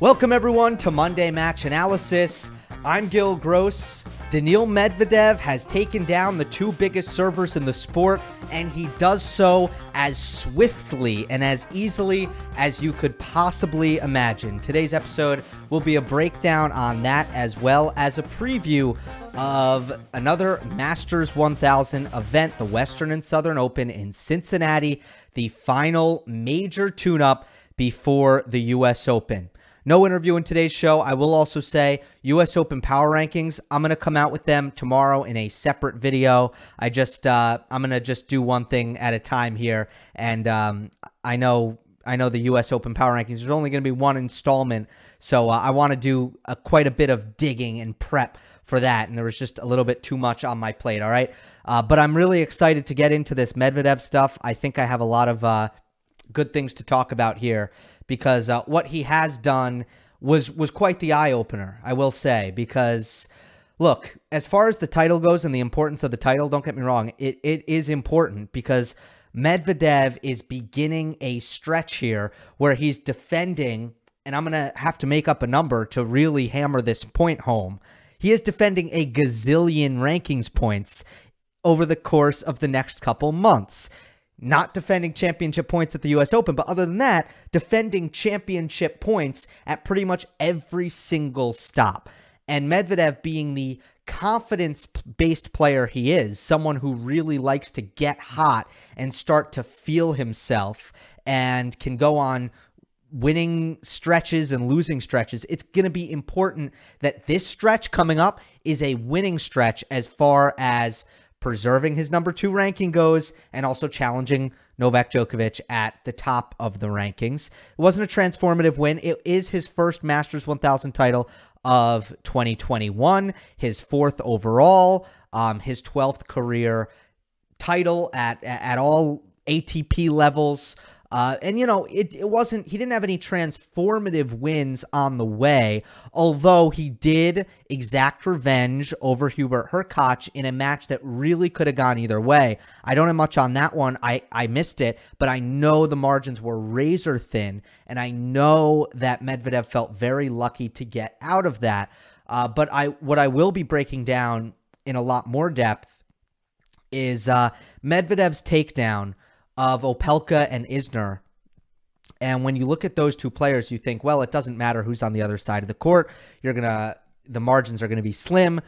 Welcome, everyone, to Monday Match Analysis. I'm Gil Gross. Daniil Medvedev has taken down the two biggest servers in the sport, and he does so as swiftly and as easily as you could possibly imagine. Today's episode will be a breakdown on that, as well as a preview of another Masters 1000 event, the Western and Southern Open in Cincinnati, the final major tune up before the U.S. Open. No interview in today's show. I will also say U.S. Open Power Rankings. I'm gonna come out with them tomorrow in a separate video. I just uh, I'm gonna just do one thing at a time here, and um, I know I know the U.S. Open Power Rankings. There's only gonna be one installment, so uh, I want to do a, quite a bit of digging and prep for that, and there was just a little bit too much on my plate. All right, uh, but I'm really excited to get into this Medvedev stuff. I think I have a lot of uh, good things to talk about here because uh, what he has done was was quite the eye opener, I will say. Because look, as far as the title goes and the importance of the title, don't get me wrong, it, it is important because Medvedev is beginning a stretch here where he's defending, and I'm gonna have to make up a number to really hammer this point home. He is defending a gazillion rankings points over the course of the next couple months not defending championship points at the US Open, but other than that, defending championship points at pretty much every single stop. And Medvedev being the confidence based player he is, someone who really likes to get hot and start to feel himself and can go on winning stretches and losing stretches, it's going to be important that this stretch coming up is a winning stretch as far as preserving his number two ranking goes and also challenging Novak Djokovic at the top of the rankings. It wasn't a transformative win. It is his first Masters 1000 title of 2021, his fourth overall, um, his 12th career title at at all ATP levels. Uh, and you know, it, it wasn't he didn't have any transformative wins on the way, although he did exact revenge over Hubert Hurkacz in a match that really could have gone either way. I don't have much on that one. I, I missed it, but I know the margins were razor thin, and I know that Medvedev felt very lucky to get out of that. Uh, but I what I will be breaking down in a lot more depth is uh, Medvedev's takedown of Opelka and Isner. And when you look at those two players, you think, well, it doesn't matter who's on the other side of the court. You're going to, the margins are going to be slim.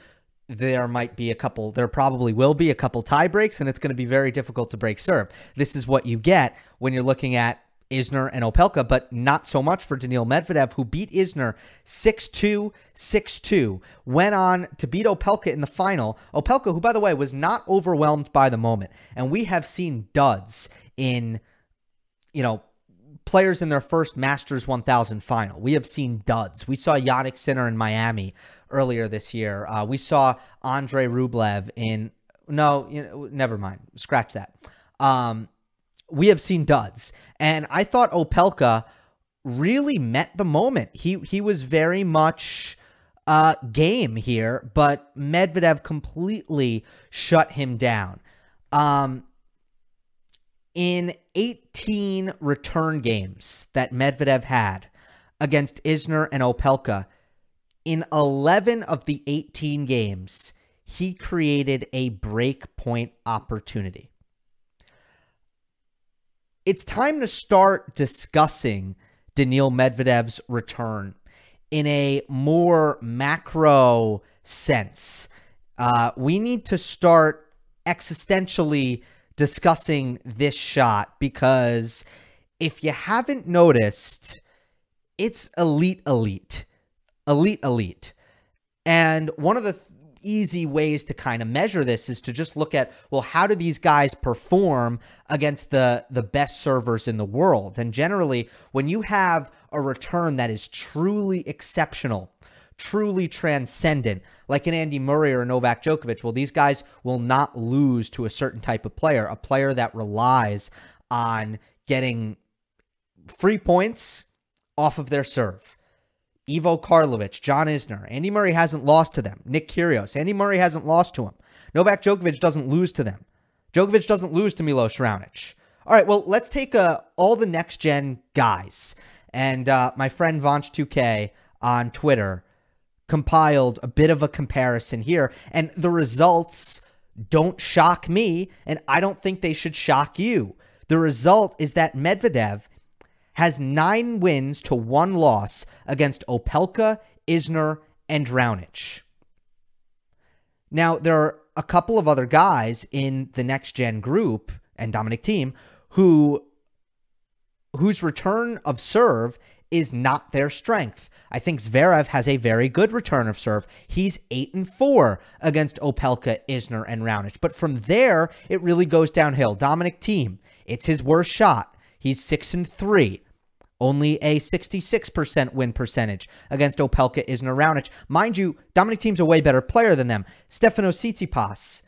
There might be a couple, there probably will be a couple tie breaks, and it's going to be very difficult to break serve. This is what you get when you're looking at Isner and Opelka, but not so much for Daniil Medvedev, who beat Isner 6 2, 6 2. Went on to beat Opelka in the final. Opelka, who, by the way, was not overwhelmed by the moment. And we have seen duds in, you know, players in their first Masters 1000 final. We have seen duds. We saw Jannik Sinner in Miami earlier this year. Uh, we saw Andre Rublev in. No, you know, never mind. Scratch that. Um, we have seen duds, and I thought Opelka really met the moment. He he was very much uh, game here, but Medvedev completely shut him down. Um, in 18 return games that Medvedev had against Isner and Opelka, in 11 of the 18 games, he created a break point opportunity. It's time to start discussing Daniil Medvedev's return in a more macro sense. Uh, we need to start existentially discussing this shot because if you haven't noticed, it's elite, elite, elite, elite. And one of the th- easy ways to kind of measure this is to just look at well how do these guys perform against the the best servers in the world and generally when you have a return that is truly exceptional truly transcendent, like an Andy Murray or Novak Djokovic, well, these guys will not lose to a certain type of player, a player that relies on getting free points off of their serve. Ivo Karlovic, John Isner, Andy Murray hasn't lost to them. Nick Kyrgios, Andy Murray hasn't lost to him. Novak Djokovic doesn't lose to them. Djokovic doesn't lose to Milos Raonic. All right, well, let's take uh, all the next gen guys And uh, my friend Vonch2K on Twitter compiled a bit of a comparison here. And the results don't shock me, and I don't think they should shock you. The result is that Medvedev has nine wins to one loss against Opelka, Isner, and Raonic. Now, there are a couple of other guys in the next gen group and Dominic Thiem who whose return of serve is not their strength. I think Zverev has a very good return of serve. He's 8 and 4 against Opelka, Isner and Raonic. But from there, it really goes downhill. Dominic Thiem, it's his worst shot. He's 6 and 3. Only a 66% win percentage against Opelka, Isner, Raonic. Mind you, Dominic Thiem's a way better player than them. Stefano Tsitsipas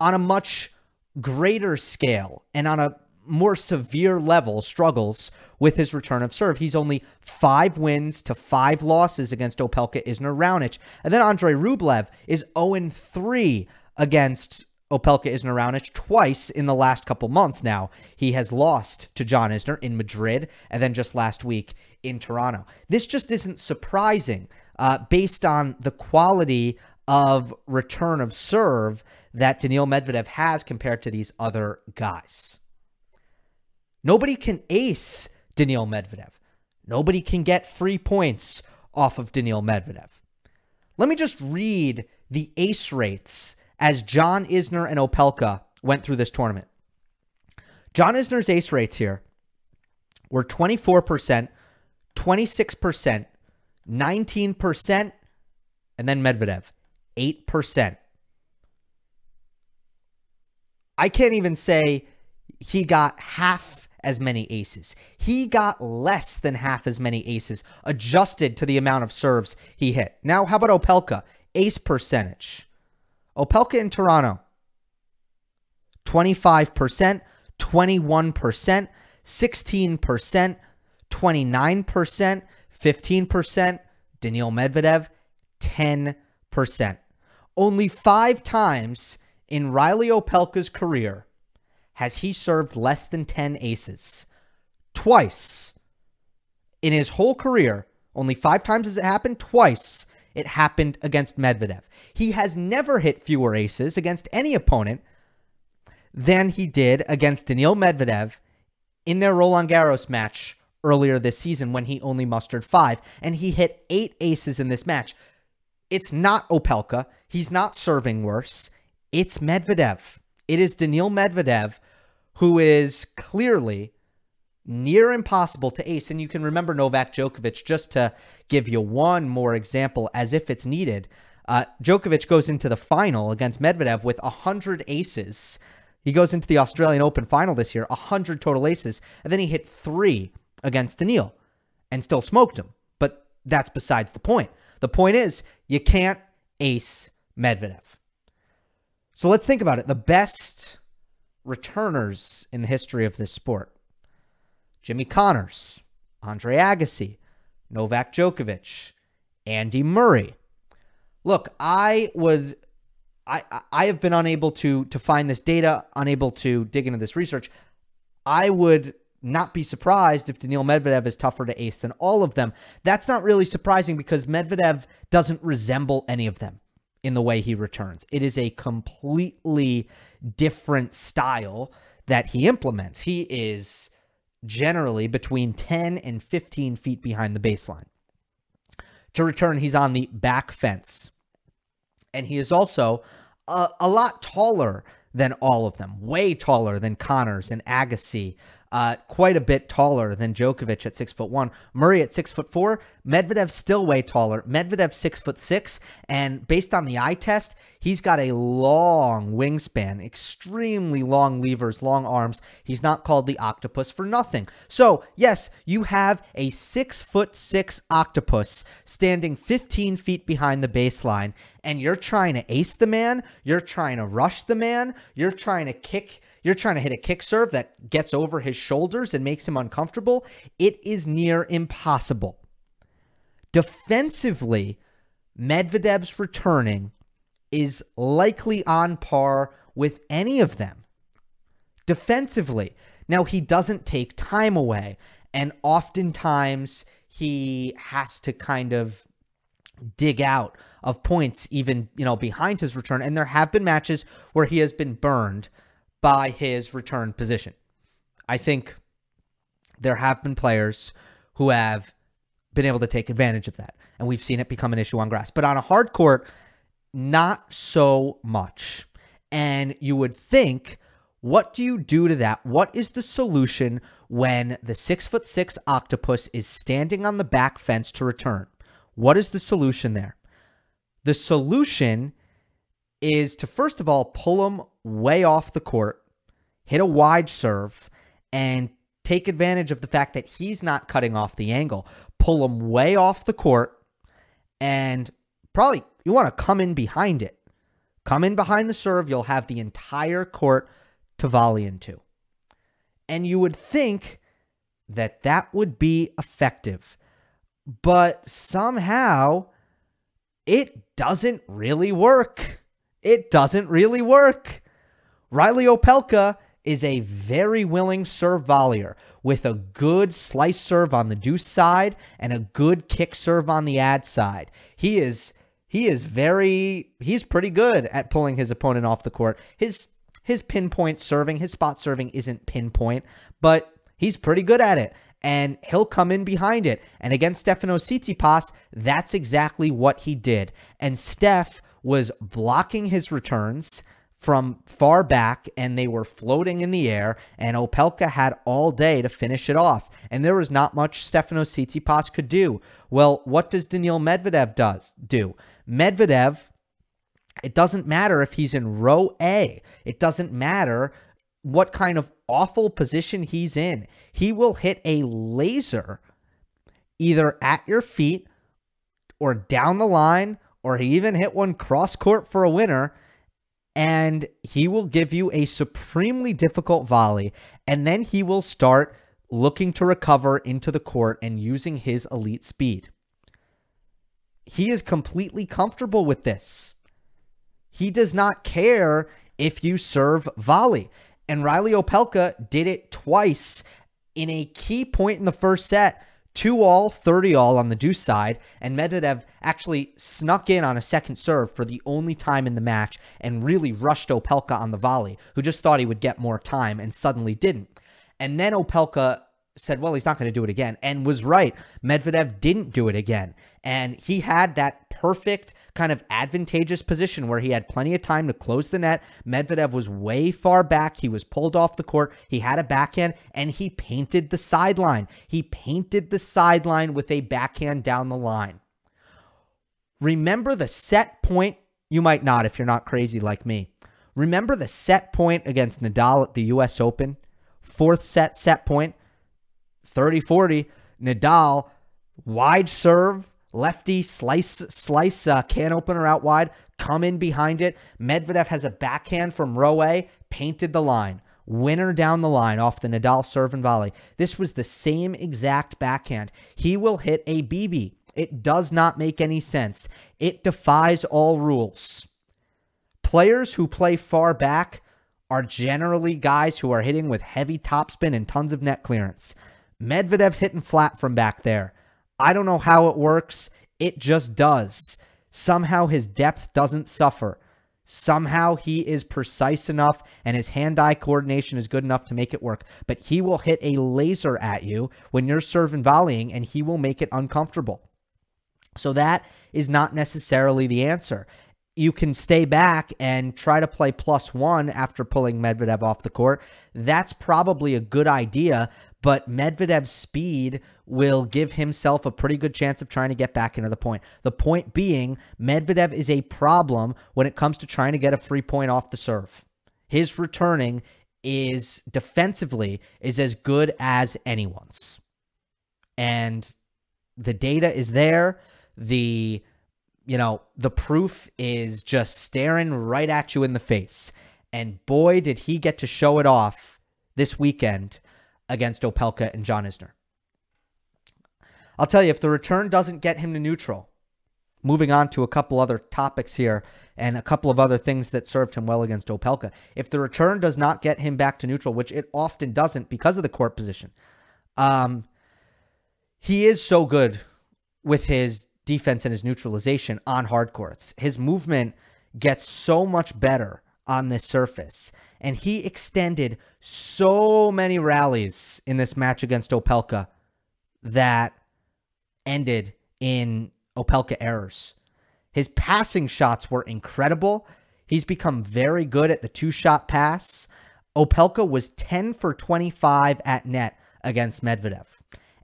on a much greater scale and on a more severe level struggles with his return of serve. He's only five wins to five losses against Opelka Isner Raonic. And then Andre Rublev is 0 3 against Opelka Isner Raonic twice in the last couple months now. He has lost to John Isner in Madrid and then just last week in Toronto. This just isn't surprising uh, based on the quality of return of serve that Daniil Medvedev has compared to these other guys. Nobody can ace Daniil Medvedev. Nobody can get free points off of Daniil Medvedev. Let me just read the ace rates as John Isner and Opelka went through this tournament. John Isner's ace rates here were 24%, 26%, 19%, and then Medvedev, 8%. I can't even say he got half as many aces. He got less than half as many aces adjusted to the amount of serves he hit. Now, how about Opelka? Ace percentage. Opelka in Toronto 25%, 21%, 16%, 29%, 15%. Daniil Medvedev, 10%. Only five times in Riley Opelka's career has he served less than 10 aces. Twice in his whole career, only five times has it happened, twice it happened against Medvedev. He has never hit fewer aces against any opponent than he did against Daniil Medvedev in their Roland Garros match earlier this season when he only mustered five, and he hit eight aces in this match. It's not Opelka. He's not serving worse. It's Medvedev. It is Daniil Medvedev who is clearly near impossible to ace. And you can remember Novak Djokovic, just to give you one more example, as if it's needed. Uh, Djokovic goes into the final against Medvedev with 100 aces. He goes into the Australian Open final this year, 100 total aces, and then he hit three against Daniil and still smoked him. But that's besides the point. The point is, you can't ace Medvedev. So let's think about it. The best returners in the history of this sport Jimmy Connors, Andre Agassi, Novak Djokovic, Andy Murray. Look, I would I I have been unable to to find this data, unable to dig into this research. I would not be surprised if Daniil Medvedev is tougher to ace than all of them. That's not really surprising because Medvedev doesn't resemble any of them in the way he returns. It is a completely different style that he implements. He is generally between 10 and 15 feet behind the baseline. To return, he's on the back fence. And he is also a, a lot taller than all of them, way taller than Connors and Agassi, uh, quite a bit taller than Djokovic at six foot one. Murray at six foot four. Medvedev still way taller. Medvedev six foot six, and based on the eye test, he's got a long wingspan, extremely long levers, long arms. He's not called the octopus for nothing. So yes, you have a six foot six octopus standing 15 feet behind the baseline, and you're trying to ace the man. You're trying to rush the man. You're trying to kick you're trying to hit a kick serve that gets over his shoulders and makes him uncomfortable. It is near impossible. Defensively, Medvedev's returning is likely on par with any of them. Defensively, now he doesn't take time away. And oftentimes he has to kind of dig out of points even, you know, behind his return. And there have been matches where he has been burned by his return position. I think there have been players who have been able to take advantage of that. And we've seen it become an issue on grass. But on a hard court, not so much. And you would think, what do you do to that? What is the solution when the six foot six octopus is standing on the back fence to return? What is the solution there? The solution is to first of all pull him way off the court, hit a wide serve, and take advantage of the fact that he's not cutting off the angle. Pull him way off the court, and probably you want to come in behind it. Come in behind the serve, you'll have the entire court to volley into. And you would think that that would be effective. But somehow it doesn't really work. It doesn't really work. Riley Opelka is a very willing serve volleyer with a good slice serve on the deuce side and a good kick serve on the ad side. He is he is very he's pretty good at pulling his opponent off the court. His his pinpoint serving, his spot serving isn't pinpoint, but he's pretty good at it. And he'll come in behind it. And against Stefano Tsitsipas, that's exactly what he did. And Steph was blocking his returns from far back and they were floating in the air and Opelka had all day to finish it off and there was not much Stefano Tsitsipas could do. Well, what does Daniil Medvedev does do? Medvedev it doesn't matter if he's in row A. It doesn't matter what kind of awful position he's in. He will hit a laser either at your feet or down the line or he even hit one cross court for a winner and he will give you a supremely difficult volley and then he will start looking to recover into the court and using his elite speed. He is completely comfortable with this. He does not care if you serve volley. And Riley Opelka did it twice in a key point in the first set two all, 30 all on the deuce side, and Medvedev actually snuck in on a second serve for the only time in the match and really rushed Opelka on the volley, who just thought he would get more time and suddenly didn't. And then Opelka said, well, he's not going to do it again, and was right. Medvedev didn't do it again. And he had that perfect kind of advantageous position where he had plenty of time to close the net. Medvedev was way far back. He was pulled off the court. He had a backhand and he painted the sideline. He painted the sideline with a backhand down the line. Remember the set point? You might not if you're not crazy like me. Remember the set point against Nadal at the US Open? Fourth set set point 30 40. Nadal, wide serve, lefty slice, slice uh, can opener out wide, come in behind it. Medvedev has a backhand from row painted the line. Winner down the line off the Nadal serve and volley. This was the same exact backhand. He will hit a BB. It does not make any sense. It defies all rules. Players who play far back are generally guys who are hitting with heavy topspin and tons of net clearance. Medvedev's hitting flat from back there. I don't know how it works. It just does. Somehow his depth doesn't suffer. Somehow he is precise enough and his hand eye coordination is good enough to make it work. But he will hit a laser at you when you're serving volleying and he will make it uncomfortable. So that is not necessarily the answer. You can stay back and try to play plus one after pulling Medvedev off the court. That's probably a good idea, but Medvedev's speed will give himself a pretty good chance of trying to get back into the point. The point being, Medvedev is a problem when it comes to trying to get a free point off the serve. His returning is defensively is as good as anyone's. And the data is there. The you know, the proof is just staring right at you in the face. And boy, did he get to show it off this weekend against Opelka and John Isner. I'll tell you, if the return doesn't get him to neutral, moving on to a couple other topics here and a couple of other things that served him well against Opelka. If the return does not get him back to neutral, which it often doesn't because of the court position, um, he is so good with his defense and his neutralization on hard courts. His movement gets so much better on the surface. And he extended so many rallies in this match against Opelka that ended in Opelka errors. His passing shots were incredible. He's become very good at the two shot pass. Opelka was 10 for 25 at net against Medvedev,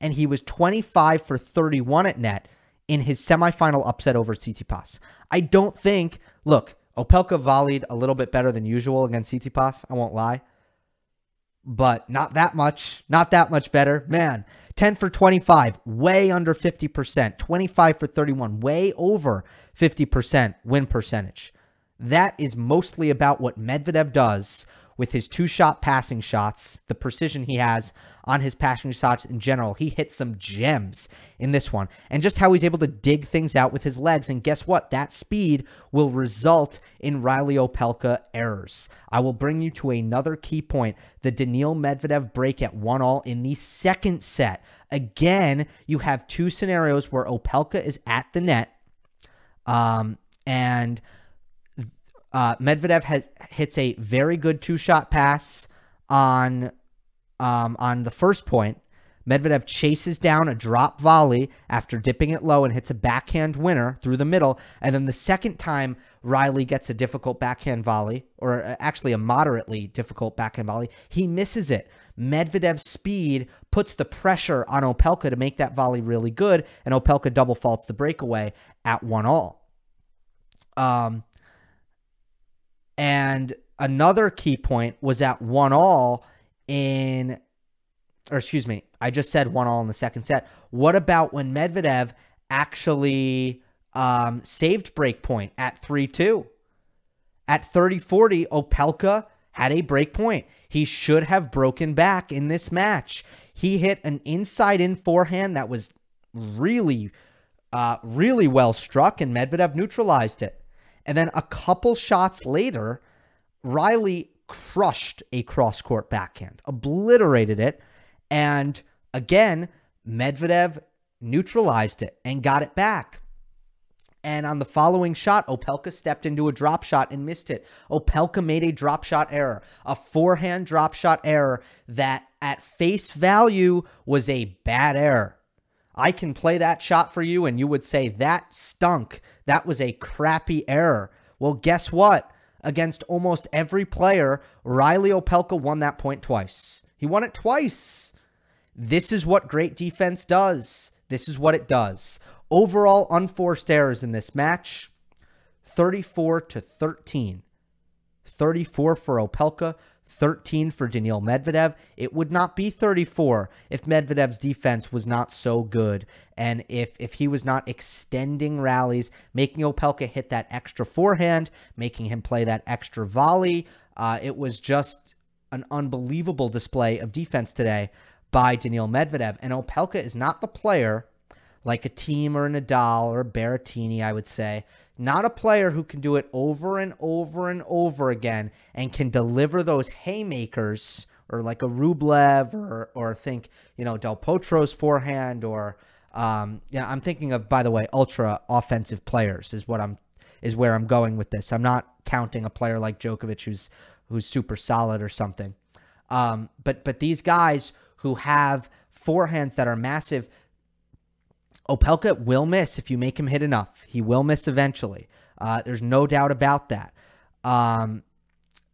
and he was 25 for 31 at net in his semifinal upset over Tsitsipas. I don't think, look, Opelka volleyed a little bit better than usual against Tsitsipas, I won't lie. But not that much, not that much better. Man, 10 for 25, way under 50%. 25 for 31, way over 50% win percentage. That is mostly about what Medvedev does with his two shot passing shots, the precision he has on his passing shots in general. He hit some gems in this one, and just how he's able to dig things out with his legs. And guess what? That speed will result in Riley Opelka errors. I will bring you to another key point the Daniil Medvedev break at one all in the second set. Again, you have two scenarios where Opelka is at the net. Um, and uh, Medvedev has hits a very good two shot pass on um, on the first point. Medvedev chases down a drop volley after dipping it low and hits a backhand winner through the middle. And then the second time Riley gets a difficult backhand volley, or uh, actually a moderately difficult backhand volley, he misses it. Medvedev's speed puts the pressure on Opelka to make that volley really good, and Opelka double faults the breakaway at one all. Um, and another key point was at one all in, or excuse me, I just said one all in the second set. What about when Medvedev actually um, saved break point at 3 2? At 30 40, Opelka had a break point. He should have broken back in this match. He hit an inside in forehand that was really, uh, really well struck, and Medvedev neutralized it. And then a couple shots later, Riley crushed a cross court backhand, obliterated it. And again, Medvedev neutralized it and got it back. And on the following shot, Opelka stepped into a drop shot and missed it. Opelka made a drop shot error, a forehand drop shot error that at face value was a bad error. I can play that shot for you and you would say that stunk. That was a crappy error. Well, guess what? Against almost every player, Riley Opelka won that point twice. He won it twice. This is what great defense does. This is what it does. Overall unforced errors in this match 34 to 13. 34 for Opelka, 13 for Daniil Medvedev. It would not be 34 if Medvedev's defense was not so good and if if he was not extending rallies, making Opelka hit that extra forehand, making him play that extra volley. Uh, it was just an unbelievable display of defense today by Daniil Medvedev. And Opelka is not the player like a Thiem or a Nadal or a Berrettini, I would say, not a player who can do it over and over and over again and can deliver those haymakers or like a Rublev or or think, you know, Del Potro's forehand or um yeah, I'm thinking of by the way, ultra offensive players is what I'm is where I'm going with this. I'm not counting a player like Djokovic who's who's super solid or something. Um but but these guys who have forehands that are massive Opelka will miss if you make him hit enough. He will miss eventually. Uh, there's no doubt about that. Um,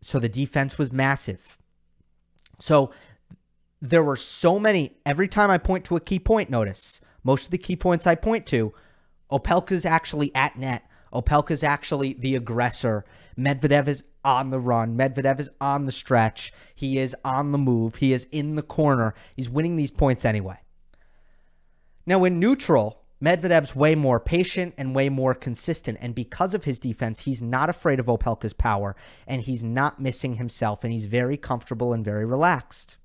so the defense was massive. So there were so many. Every time I point to a key point, notice most of the key points I point to, Opelka's actually at net. Opelka's actually the aggressor. Medvedev is on the run. Medvedev is on the stretch. He is on the move. He is in the corner. He's winning these points anyway. Now, in neutral, Medvedev's way more patient and way more consistent. And because of his defense, he's not afraid of Opelka's power and he's not missing himself and he's very comfortable and very relaxed.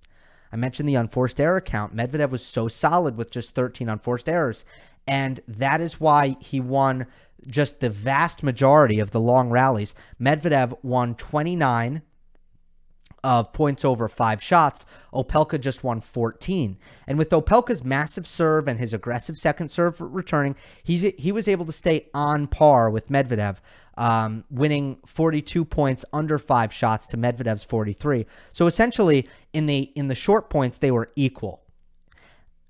I mentioned the unforced error count. Medvedev was so solid with just 13 unforced errors. And that is why he won just the vast majority of the long rallies. Medvedev won 29 of points over five shots, Opelka just won 14. And with Opelka's massive serve and his aggressive second serve returning, he's he was able to stay on par with Medvedev, um, winning 42 points under five shots to Medvedev's 43. So essentially, in the in the short points, they were equal.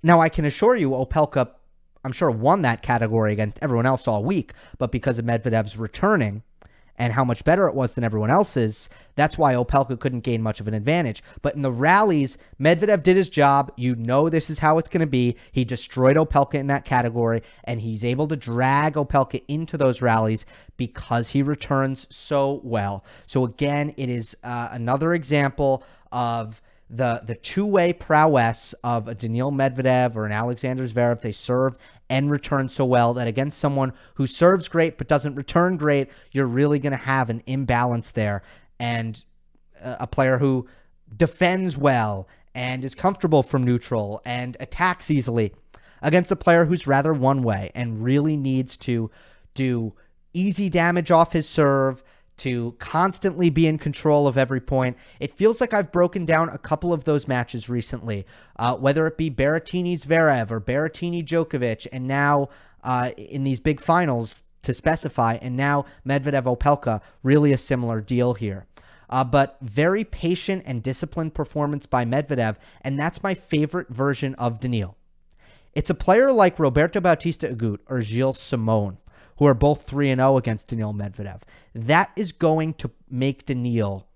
Now I can assure you, Opelka, I'm sure won that category against everyone else all week, but because of Medvedev's returning and how much better it was than everyone else's. That's why Opelka couldn't gain much of an advantage. But in the rallies, Medvedev did his job. You know this is how it's going to be. He destroyed Opelka in that category, and he's able to drag Opelka into those rallies because he returns so well. So again, it is uh, another example of the the two way prowess of a Daniil Medvedev or an Alexander Zverev. They serve and return so well that against someone who serves great but doesn't return great, you're really going to have an imbalance there. And uh, a player who defends well and is comfortable from neutral and attacks easily against a player who's rather one way and really needs to do easy damage off his serve to constantly be in control of every point. It feels like I've broken down a couple of those matches recently, uh, whether it be Berrettini Zverev or Berrettini Djokovic, and now uh, in these big finals to specify, and now Medvedev Opelka, really a similar deal here. Uh, but very patient and disciplined performance by Medvedev, and that's my favorite version of Daniil. It's a player like Roberto Bautista Agut or Gilles Simon who are both 3 and 0 against Daniil Medvedev. That is going to make Daniil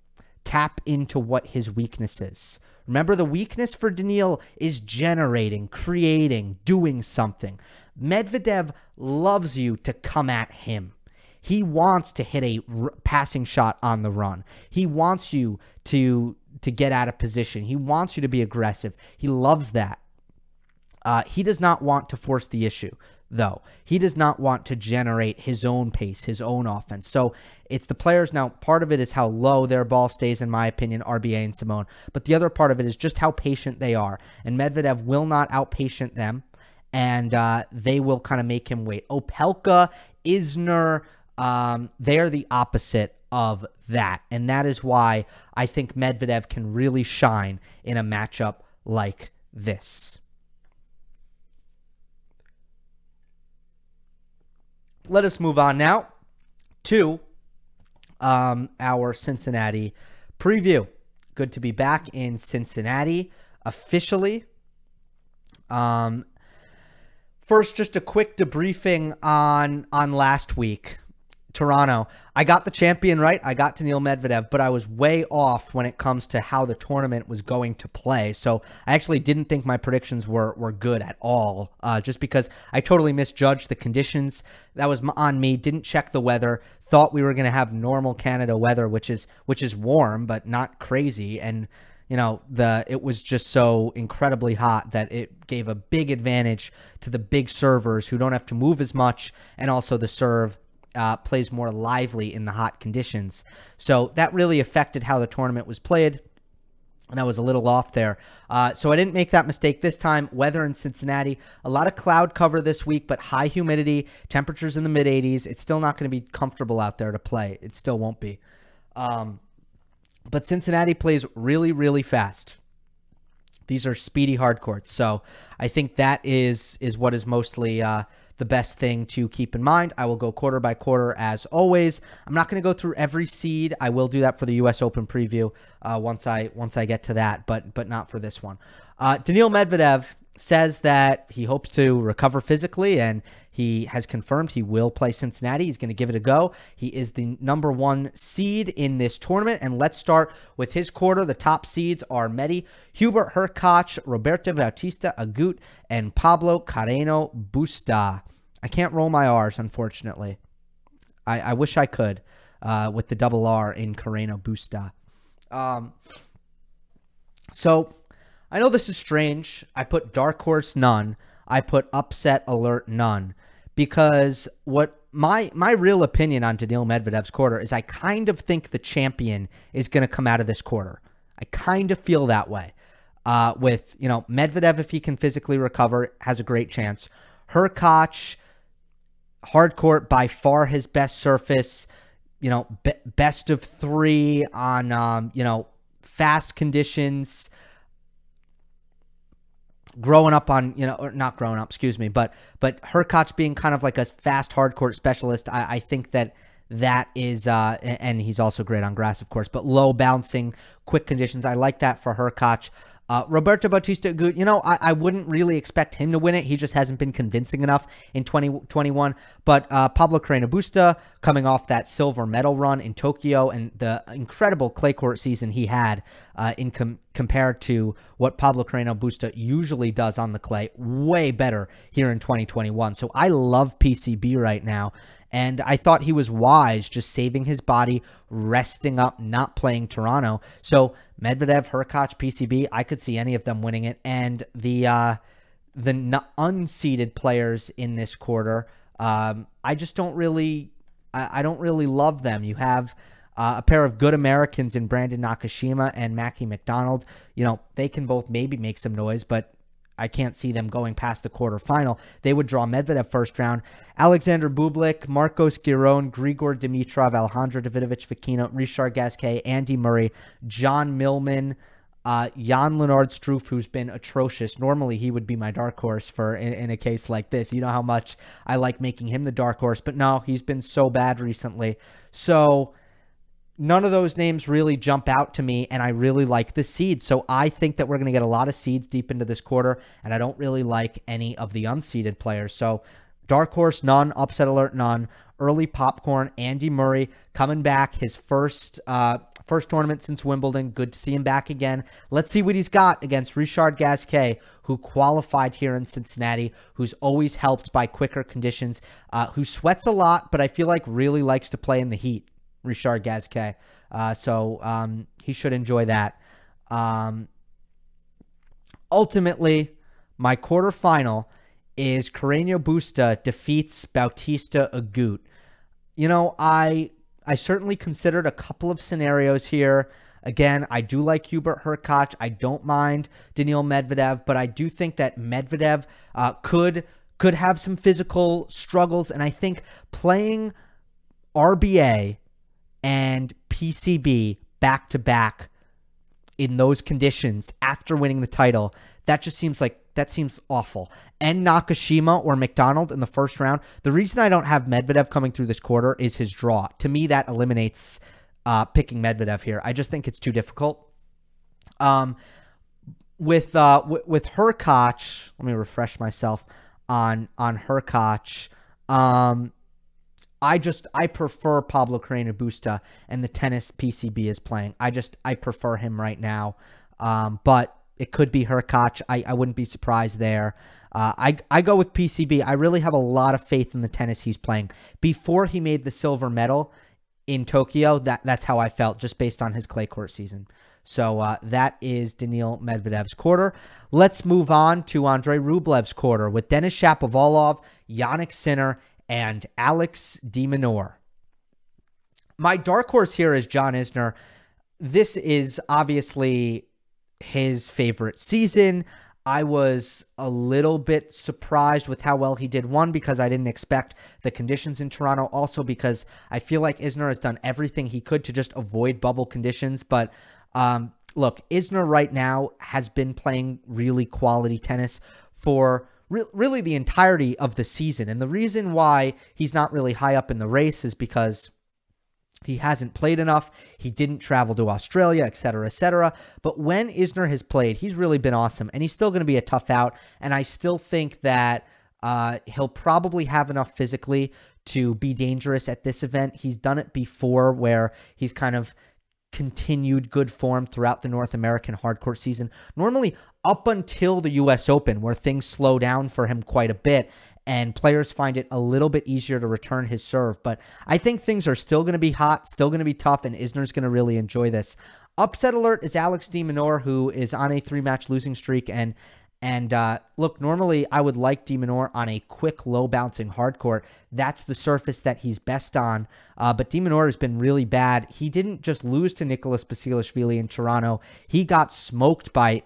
tap into what his weakness is. Remember, the weakness for Daniil is generating, creating, doing something. Medvedev loves you to come at him. He wants to hit a r- passing shot on the run. He wants you to to get out of position. He wants you to be aggressive. He loves that. Uh, he does not want to force the issue though. He does not want to generate his own pace, his own offense. So it's the players. Now, part of it is how low their ball stays, in my opinion, RBA and Simone. But the other part of it is just how patient they are. And Medvedev will not outpatient them, and uh, they will kind of make him wait. Opelka, Isner, um, they're the opposite of that. And that is why I think Medvedev can really shine in a matchup like this. Let us move on now to um, our Cincinnati preview. Good to be back in Cincinnati officially. Um, first, just a quick debriefing on on last week. Toronto. I got the champion right. I got Daniil Medvedev, but I was way off when it comes to how the tournament was going to play. So I actually didn't think my predictions were were good at all, uh, just because I totally misjudged the conditions. That was on me. Didn't check the weather. Thought we were going to have normal Canada weather, which is which is warm but not crazy, and you know the it was just so incredibly hot that it gave a big advantage to the big servers who don't have to move as much and also the serve uh, plays more lively in the hot conditions. So that really affected how the tournament was played. And I was a little off there. Uh, so I didn't make that mistake this time. Weather in Cincinnati, a lot of cloud cover this week, but high humidity, temperatures in the mid 80s. It's still not going to be comfortable out there to play. It still won't be. Um, but Cincinnati plays really, really fast. These are speedy hard courts. So I think that is is what is mostly uh, the best thing to keep in mind. I will go quarter by quarter as always. I'm not going to go through every seed. I will do that for the U.S. Open preview uh, once I once I get to that, but but not for this one. Uh, Daniil Medvedev says that he hopes to recover physically and he has confirmed he will play Cincinnati. He's going to give it a go. He is the number one seed in this tournament. And let's start with his quarter. The top seeds are Medi, Hubert Hurkacz, Roberto Bautista Agut, and Pablo Carreño Busta. I can't roll my R's, unfortunately. I, I wish I could uh, with the double R in Carreño Busta. Um, so I know this is strange. I put dark horse none. I put upset alert none because what my my real opinion on Daniil Medvedev's quarter is I kind of think the champion is going to come out of this quarter. I kind of feel that way. Uh, with you know Medvedev, if he can physically recover, has a great chance. Hurkacz, hard court by far his best surface. You know, be- best of three on um, you know fast conditions. Growing up on, you know, or not growing up, excuse me, but but Hurkacz being kind of like a fast hardcourt specialist, I, I think that that is, uh, and he's also great on grass, of course, but low bouncing, quick conditions. I like that for Hurkacz. Uh, Roberto Bautista Agut, you know, I, I, wouldn't really expect him to win it. He just hasn't been convincing enough in 2021. but uh, Pablo Carreño Busta, coming off that silver medal run in Tokyo and the incredible clay court season he had uh, in com- compared to what Pablo Carreño Busta usually does on the clay, way better here in 2021. So I love PCB right now. And I thought he was wise just saving his body, resting up, not playing Toronto. So Medvedev, Hurkacz, PCB, I could see any of them winning it. And the uh, the unseeded players in this quarter, um, I just don't really, I, I, don't really love them. You have uh, a pair of good Americans in Brandon Nakashima and Mackie McDonald. You know, they can both maybe make some noise, but I can't see them going past the quarterfinal. They would draw Medvedev first round. Alexander Bublik, Marcos Giron, Grigor Dimitrov, Alejandro Davidovich Fokina, Richard Gasquet, Andy Murray, John Millman, uh, Jan Lennard Struff, who's been atrocious. Normally, he would be my dark horse for in, in, a case like this. You know how much I like making him the dark horse, but no, he's been so bad recently. So none of those names really jump out to me, and I really like the seeds. So I think that we're going to get a lot of seeds deep into this quarter, and I don't really like any of the unseeded players. So dark horse, none. Upset alert, none. Early popcorn. Andy Murray coming back, his first. Uh, First tournament since Wimbledon. Good to see him back again. Let's see what he's got against Richard Gasquet, who qualified here in Cincinnati, who's always helped by quicker conditions, uh, who sweats a lot, but I feel like really likes to play in the heat. Richard Gasquet. Uh, so um, he should enjoy that. Um, ultimately, my quarterfinal is Carreño Busta defeats Bautista Agut. You know, I I certainly considered a couple of scenarios here. Again, I do like Hubert Hurkacz. I don't mind Daniil Medvedev, but I do think that Medvedev uh, could could have some physical struggles, and I think playing RBA and PCB back to back in those conditions after winning the title, that just seems like that seems awful. And Nakashima or McDonald in the first round. The reason I don't have Medvedev coming through this quarter is his draw. To me, that eliminates uh, picking Medvedev here. I just think it's too difficult. Um, with uh, w- with Hurkacz, let me refresh myself on on Hurkacz. Um, I just I prefer Pablo Carreño Busta and the tennis PCB is playing. I just I prefer him right now. Um, but it could be Hurkacz. I, I wouldn't be surprised there. Uh, I I go with PCB. I really have a lot of faith in the tennis he's playing. Before he made the silver medal in Tokyo, that that's how I felt just based on his clay court season. So uh, that is Daniil Medvedev's quarter. Let's move on to Andrei Rublev's quarter with Denis Shapovalov, Jannik Sinner, and Alex de Minaur. My dark horse here is John Isner. This is obviously his favorite season. I was a little bit surprised with how well he did. One, because I didn't expect the conditions in Toronto. Also, because I feel like Isner has done everything he could to just avoid bubble conditions. But um, look, Isner right now has been playing really quality tennis for re- really the entirety of the season. And the reason why he's not really high up in the race is because he hasn't played enough. He didn't travel to Australia, et cetera, et cetera. But when Isner has played, he's really been awesome. And he's still going to be a tough out. And I still think that uh, he'll probably have enough physically to be dangerous at this event. He's done it before where he's kind of continued good form throughout the North American hardcourt season. Normally, up until the US Open, where things slow down for him quite a bit and players find it a little bit easier to return his serve. But I think things are still going to be hot, still going to be tough, and Isner's going to really enjoy this. Upset alert is Alex de Minaur, who is on a three match losing streak and and uh, look, normally I would like de Minaur on a quick, low bouncing hard court. That's the surface that he's best on. Uh, but de Minaur has been really bad. He didn't just lose to Nicholas Basilashvili in Toronto, he got smoked by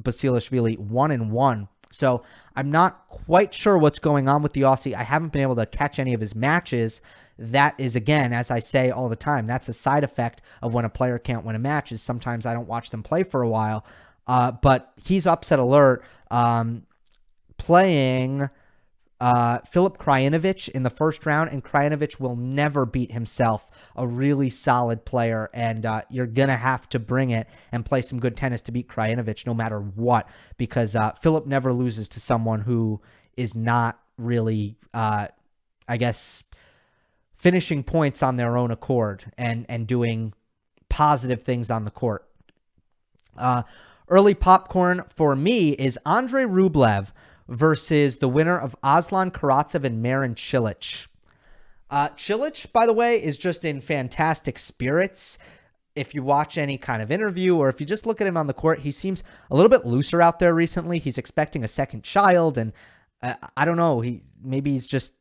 Basilashvili one and one. So I'm not quite sure what's going on with the Aussie. I haven't been able to catch any of his matches that is again, as I say all the time, that's a side effect of when a player can't win a match. Is sometimes I don't watch them play for a while. Uh, but he's upset alert, um, playing uh, Filip Krajinovic in the first round, and Krajinovic will never beat himself. A really solid player, and uh, you're gonna have to bring it and play some good tennis to beat Krajinovic, no matter what, because uh, Filip never loses to someone who is not really, uh, I guess, finishing points on their own accord and and doing positive things on the court. Early popcorn for me is Andrei Rublev versus the winner of Aslan Karatsev and Marin Cilic. Uh, Cilic, by the way, is just in fantastic spirits. If you watch any kind of interview or if you just look at him on the court, he seems a little bit looser out there recently. He's expecting a second child, and uh, I don't know. He maybe he's just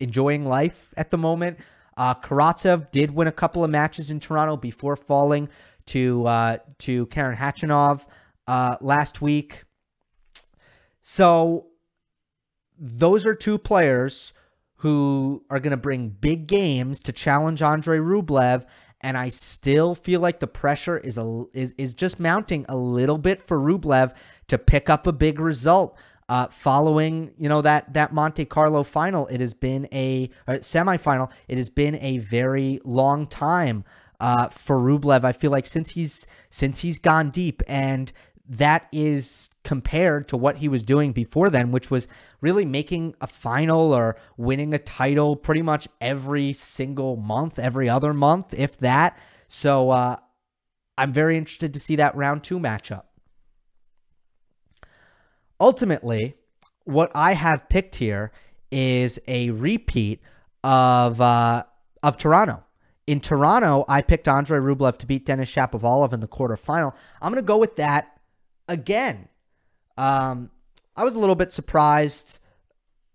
enjoying life at the moment. Uh, Karatsev did win a couple of matches in Toronto before falling to uh, to Karen Khachanov uh, last week. So those are two players who are going to bring big games to challenge Andre Rublev and I still feel like the pressure is a, is is just mounting a little bit for Rublev to pick up a big result. Uh, following you know that that Monte Carlo final, it has been a semifinal. It has been a very long time uh, for Rublev. I feel like since he's since he's gone deep, and that is compared to what he was doing before then, which was really making a final or winning a title pretty much every single month, every other month, if that. So uh, I'm very interested to see that round two matchup. Ultimately, what I have picked here is a repeat of uh, of Toronto. In Toronto, I picked Andre Rublev to beat Denis Shapovalov in the quarterfinal. I'm going to go with that again. Um, I was a little bit surprised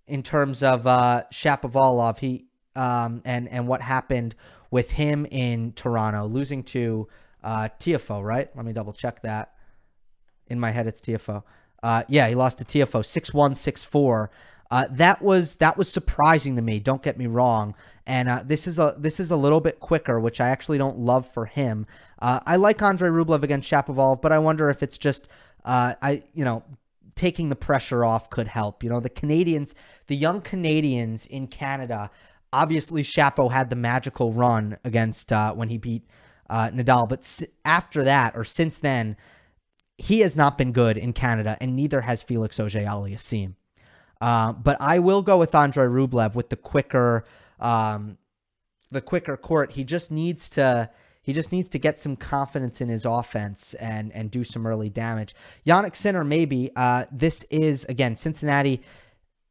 in terms of uh, Shapovalov. He um, and and what happened with him in Toronto, losing to uh, Tiafoe. Right? Let me double check that. In my head, it's TFO. Uh, yeah, he lost to Tiafoe six one six four. Uh, that was that was surprising to me. Don't get me wrong. And uh, this is a this is a little bit quicker, which I actually don't love for him. Uh, I like Andrei Rublev against Shapovalov, but I wonder if it's just uh, I you know taking the pressure off could help. You know the Canadians, the young Canadians in Canada. Obviously, Shapo had the magical run against uh, when he beat uh, Nadal, but after that or since then, he has not been good in Canada, and neither has Felix Auger-Aliassime. Uh, but I will go with Andrei Rublev with the quicker, um, the quicker court. He just needs to. He just needs to get some confidence in his offense and and do some early damage. Jannik Sinner, maybe. Uh, this is again Cincinnati.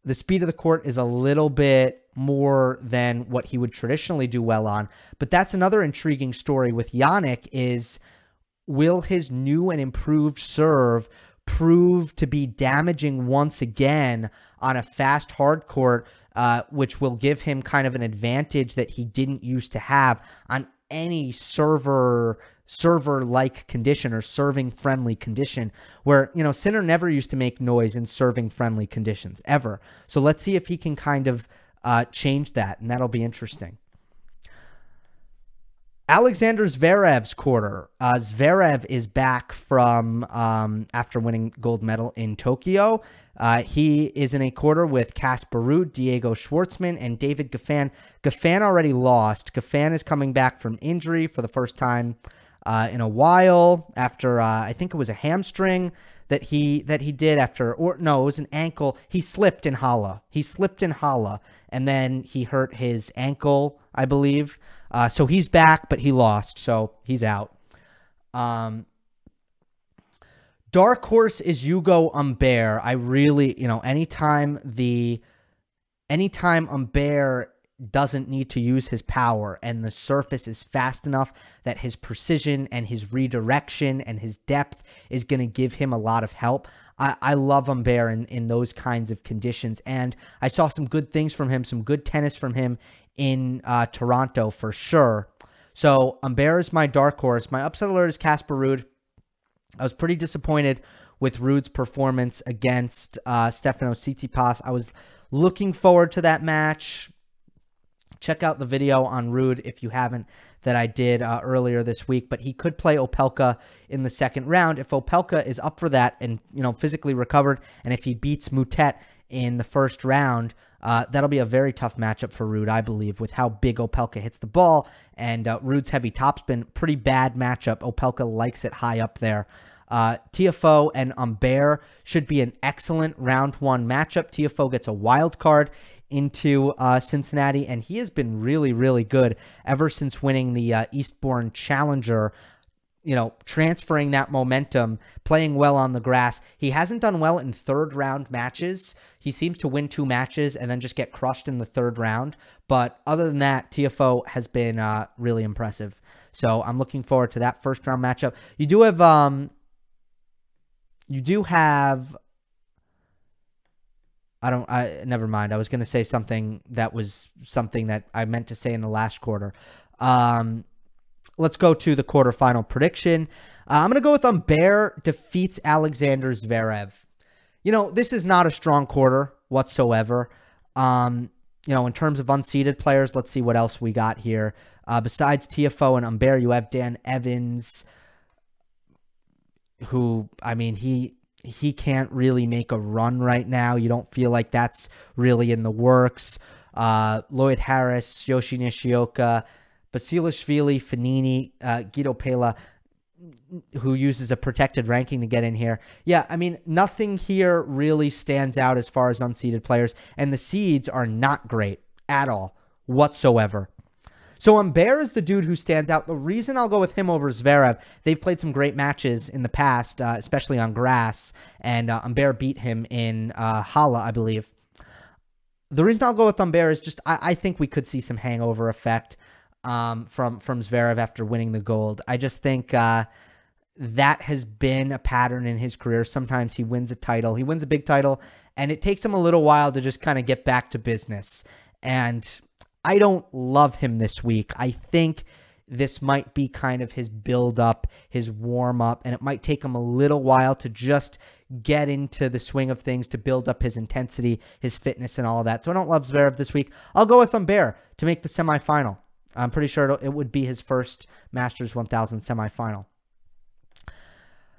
The speed of the court is a little bit more than what he would traditionally do well on, but that's another intriguing story with Jannik. Is will his new and improved serve prove to be damaging once again on a fast hard court, uh, which will give him kind of an advantage that he didn't used to have on any server server like condition or serving friendly condition where you know Sinner never used to make noise in serving friendly conditions ever. So let's see if he can kind of uh, change that, and that'll be interesting. Alexander Zverev's quarter. Uh, Zverev is back from um, after winning gold medal in Tokyo. Uh, he is in a quarter with Ruud, Diego Schwartzman, and David Goffin. Goffin already lost. Goffin is coming back from injury for the first time uh, in a while after uh, I think it was a hamstring that he that he did after or no, it was an ankle. He slipped in Halle. He slipped in Halle, and then he hurt his ankle, I believe. Uh, so he's back, but he lost, so he's out. Um, dark horse is Ugo Humbert. I really, you know, anytime the anytime Humbert doesn't need to use his power and the surface is fast enough that his precision and his redirection and his depth is going to give him a lot of help. I, I love Humbert in, in those kinds of conditions. And I saw some good things from him, some good tennis from him in uh, Toronto for sure. So Humbert is my dark horse. My upset alert is Casper Ruud. I was pretty disappointed with Ruud's performance against uh, Stefano Tsitsipas. I was looking forward to that match. Check out the video on Ruud if you haven't that I did uh, earlier this week. But he could play Opelka in the second round if Opelka is up for that and you know physically recovered, and if he beats Moutet in the first round. Uh, that'll be a very tough matchup for Ruud, I believe, with how big Opelka hits the ball. And uh, Ruud's heavy topspin pretty bad matchup. Opelka likes it high up there. Uh, Tiafoe and Humbert should be an excellent round one matchup. TFO gets a wild card into uh, Cincinnati, and he has been really, really good ever since winning the uh, Eastbourne Challenger. You know, transferring that momentum, playing well on the grass. He hasn't done well in third round matches. He seems to win two matches and then just get crushed in the third round. But other than that, TFO has been uh, really impressive. So I'm looking forward to that first round matchup. You do have um, you do have I don't I never mind. I was going to say something that was something that I meant to say in the last quarter. Um let's go to the quarterfinal prediction. Uh, I'm going to go with Humbert defeats Alexander Zverev. You know, this is not a strong quarter whatsoever. Um, you know, in terms of unseeded players, let's see what else we got here. Uh, besides TFO and Humbert, you have Dan Evans, who I mean he he can't really make a run right now. You don't feel like that's really in the works. Uh, Lloyd Harris, Yoshi Nishioka, Basilashvili, Fognini, uh, Guido Pella, who uses a protected ranking to get in here. Yeah, I mean, nothing here really stands out as far as unseeded players, and the seeds are not great at all whatsoever. So Humbert is the dude who stands out. The reason I'll go with him over Zverev, they've played some great matches in the past, uh, especially on grass, and uh, Humbert beat him in uh, Halle, I believe. The reason I'll go with Humbert is just I, I think we could see some hangover effect um, from from Zverev after winning the gold. I just think uh, that has been a pattern in his career. Sometimes he wins a title, he wins a big title, and it takes him a little while to just kind of get back to business. And I don't love him this week. I think this might be kind of his build up, his warm up, and it might take him a little while to just get into the swing of things to build up his intensity, his fitness, and all of that. So I don't love Zverev this week. I'll go with Humbert to make the semifinal. I'm pretty sure it would be his first Masters 1000 semifinal.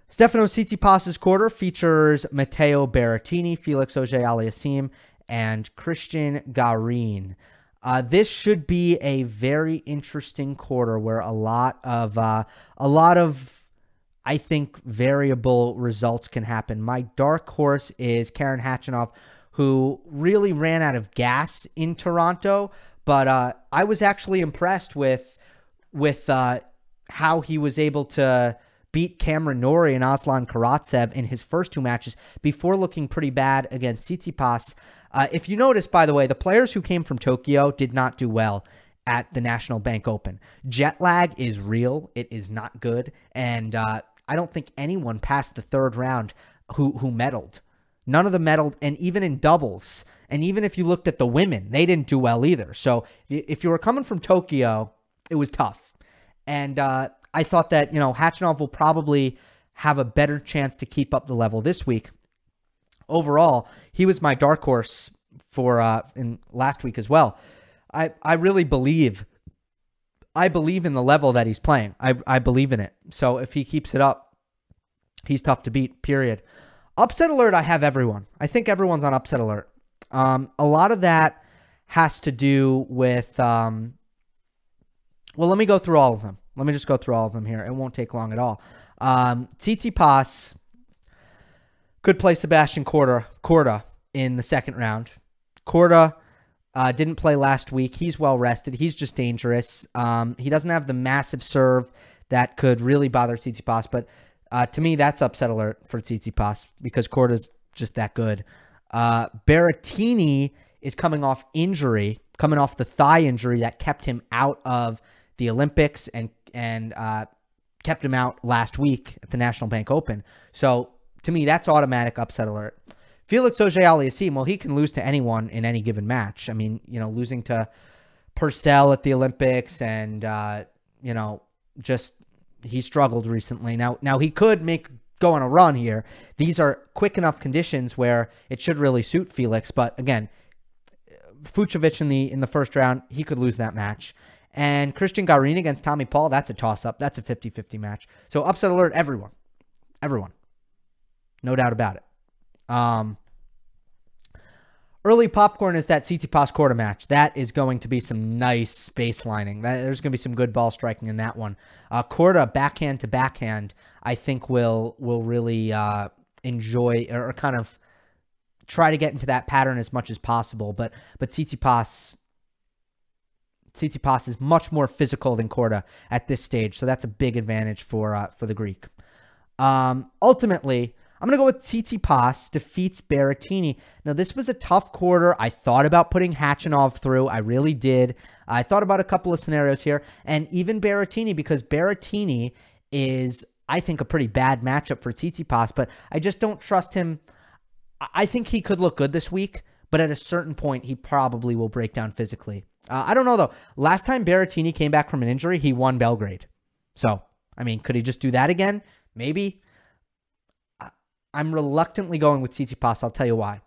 Stefano Tsitsipas' quarter features Matteo Berrettini, Felix Auger-Aliassime, and Christian Garin. Uh, this should be a very interesting quarter where a lot of uh, a lot of I think variable results can happen. My dark horse is Karen Khachanov, who really ran out of gas in Toronto, but uh, I was actually impressed with with uh, how he was able to beat Cameron Norrie and Aslan Karatsev in his first two matches before looking pretty bad against Tsitsipas. Uh, if you notice, by the way, the players who came from Tokyo did not do well at the National Bank Open. Jet lag is real; it is not good, and uh, I don't think anyone passed the third round who who medaled. None of them medaled, and even in doubles, and even if you looked at the women, they didn't do well either. So if you were coming from Tokyo, it was tough. And uh, I thought that you know Khachanov will probably have a better chance to keep up the level this week overall, he was my dark horse for uh, in last week as well. I I really believe I believe in the level that he's playing. I I believe in it. So if he keeps it up, he's tough to beat. Period. Upset alert. I have everyone. I think everyone's on upset alert. Um, a lot of that has to do with. Um, well, let me go through all of them. Let me just go through all of them here. It won't take long at all. Um, Tsitsipas could play Sebastian Korda, Korda in the second round. Korda uh, didn't play last week. He's well rested. He's just dangerous. Um, he doesn't have the massive serve that could really bother Tsitsipas, but uh, to me, that's upset alert for Tsitsipas because Korda's just that good. Uh, Berrettini is coming off injury, coming off the thigh injury that kept him out of the Olympics and and uh, kept him out last week at the National Bank Open. So to me, that's automatic upset alert. Felix Auger-Aliassime, well, he can lose to anyone in any given match. I mean, you know, losing to Purcell at the Olympics and, uh, you know, just he struggled recently. Now, now he could make go on a run here. These are quick enough conditions where it should really suit Felix. But again, Fucsovics in the in the first round, he could lose that match. And Christian Garin against Tommy Paul, that's a toss up. That's a 50 50 match. So upset alert, everyone. Everyone. No doubt about it. Um, early popcorn is that Tsitsipas Korda match. That is going to be some nice baselining. There's going to be some good ball striking in that one. Uh, Korda backhand to backhand, I think will will really uh, enjoy or kind of try to get into that pattern as much as possible. But but Tsitsipas Tsitsipas is much more physical than Korda at this stage, so that's a big advantage for uh, for the Greek. Um, ultimately, I'm gonna go with Tsitsipas defeats Berrettini. Now this was a tough quarter. I thought about putting Khachanov through. I really did. I thought about a couple of scenarios here, and even Berrettini because Berrettini is, I think, a pretty bad matchup for Tsitsipas. But I just don't trust him. I think he could look good this week, but at a certain point, he probably will break down physically. Uh, I don't know though. Last time Berrettini came back from an injury, he won Belgrade. So, I mean, could he just do that again? Maybe. I'm reluctantly going with Tsitsipas. I'll tell you why.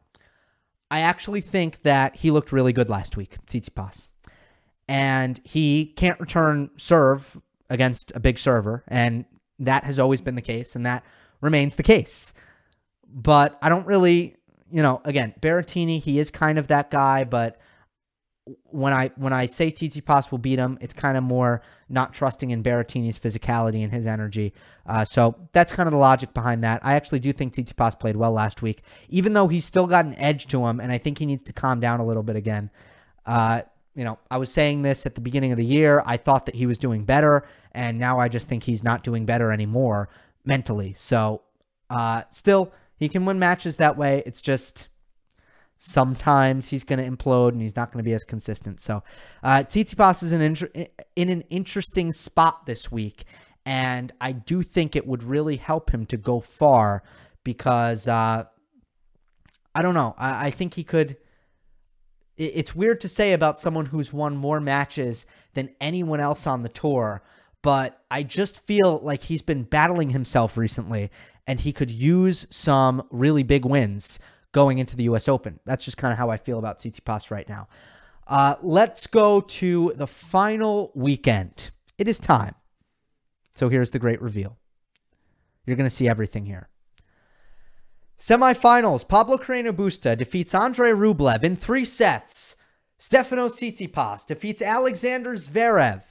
I actually think that he looked really good last week, Tsitsipas. And he can't return serve against a big server, and that has always been the case, and that remains the case. But I don't really, you know, again, Berrettini, he is kind of that guy, but when I when I say Tsitsipas will beat him, it's kind of more not trusting in Berrettini's physicality and his energy. Uh, so that's kind of the logic behind that. I actually do think Tsitsipas played well last week, even though he's still got an edge to him, and I think he needs to calm down a little bit again. Uh, you know, I was saying this at the beginning of the year. I thought that he was doing better, and now I just think he's not doing better anymore mentally. So, uh, still, he can win matches that way. It's just Sometimes he's going to implode and he's not going to be as consistent. So, uh, Tsitsipas is in, in an interesting spot this week, and I do think it would really help him to go far because uh, I don't know. I, I think he could. It, it's weird to say about someone who's won more matches than anyone else on the tour, but I just feel like he's been battling himself recently, and he could use some really big wins going into the U.S. Open. That's just kind of how I feel about Tsitsipas right now. Uh, let's go to the final weekend. It is time. So here's the great reveal. You're going to see everything here. Semifinals Pablo Carreño Busta defeats Andre Rublev in three sets. Stefano Tsitsipas defeats Alexander Zverev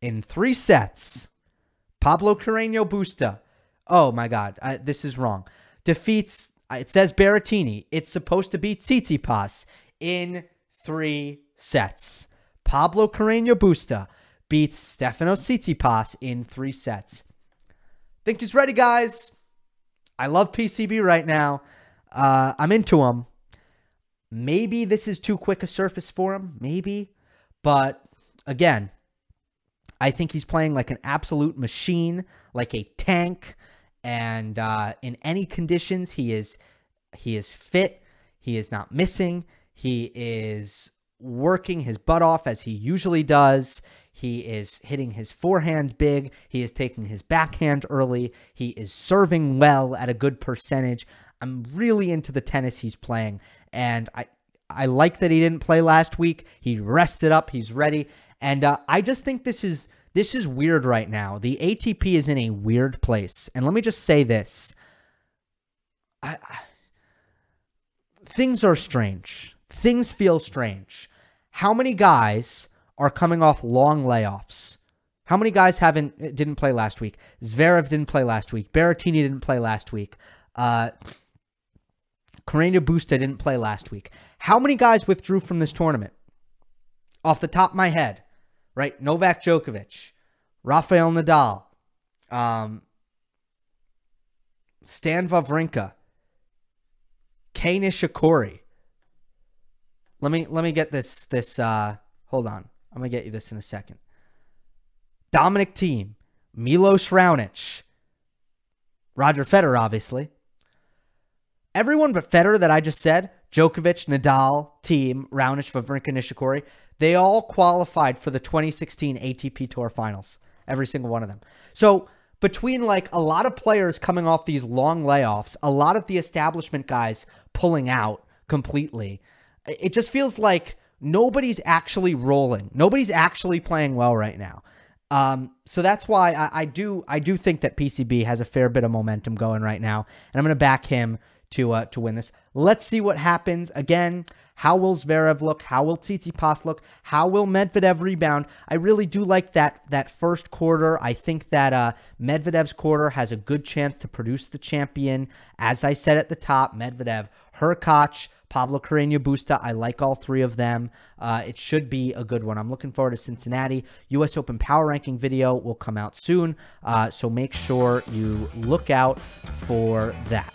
in three sets. Pablo Carreño Busta, oh my God, I, this is wrong, defeats it says Berrettini. It's supposed to be Tsitsipas in three sets. Pablo Carreño Busta beats Stefano Tsitsipas in three sets. Think he's ready, guys. I love PCB right now. Uh, I'm into him. Maybe this is too quick a surface for him. Maybe. But again, I think he's playing like an absolute machine, like a tank and uh, in any conditions, he is he is fit. He is not missing. He is working his butt off as he usually does. He is hitting his forehand big. He is taking his backhand early. He is serving well at a good percentage. I'm really into the tennis he's playing, and I I like that he didn't play last week. He rested up. He's ready, and uh, I just think this is this is weird right now. The ATP is in a weird place. And let me just say this. I, I, things are strange. Things feel strange. How many guys are coming off long layoffs? How many guys haven't didn't play last week? Zverev didn't play last week. Berrettini didn't play last week. Uh, Busta didn't play last week. How many guys withdrew from this tournament? Off the top of my head, right? Novak Djokovic, Rafael Nadal, um, Stan Wawrinka, Kei Nishikori. Let me let me get this this uh hold on. I'm gonna get you this in a second. Dominic Thiem, Milos Raonic, Roger Federer, obviously. Everyone but Federer that I just said, Djokovic, Nadal, Thiem, Raonic, Wawrinka, Nishikori, they all qualified for the 2016 ATP Tour Finals. Every single one of them. So between like a lot of players coming off these long layoffs, a lot of the establishment guys pulling out completely, it just feels like nobody's actually rolling. Nobody's actually playing well right now. Um, so that's why I, I, do I do think that PCB has a fair bit of momentum going right now, and I'm going to back him to uh, to win this. Let's see what happens. Again, how will Zverev look? How will Tsitsipas look? How will Medvedev rebound? I really do like that that first quarter. I think that uh, Medvedev's quarter has a good chance to produce the champion. As I said at the top, Medvedev, Hurkacz, Pablo Carreño Busta. I like all three of them. Uh, it should be a good one. I'm looking forward to Cincinnati. U.S. Open Power Ranking video will come out soon, uh, so make sure you look out for that.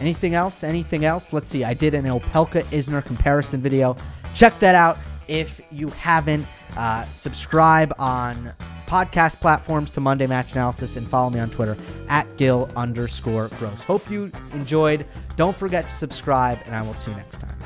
Anything else? Anything else? Let's see. I did an Opelka Isner comparison video. Check that out if you haven't. Uh, subscribe on podcast platforms to Monday Match Analysis and follow me on Twitter at Gill underscore gross. Hope you enjoyed. Don't forget to subscribe, and I will see you next time.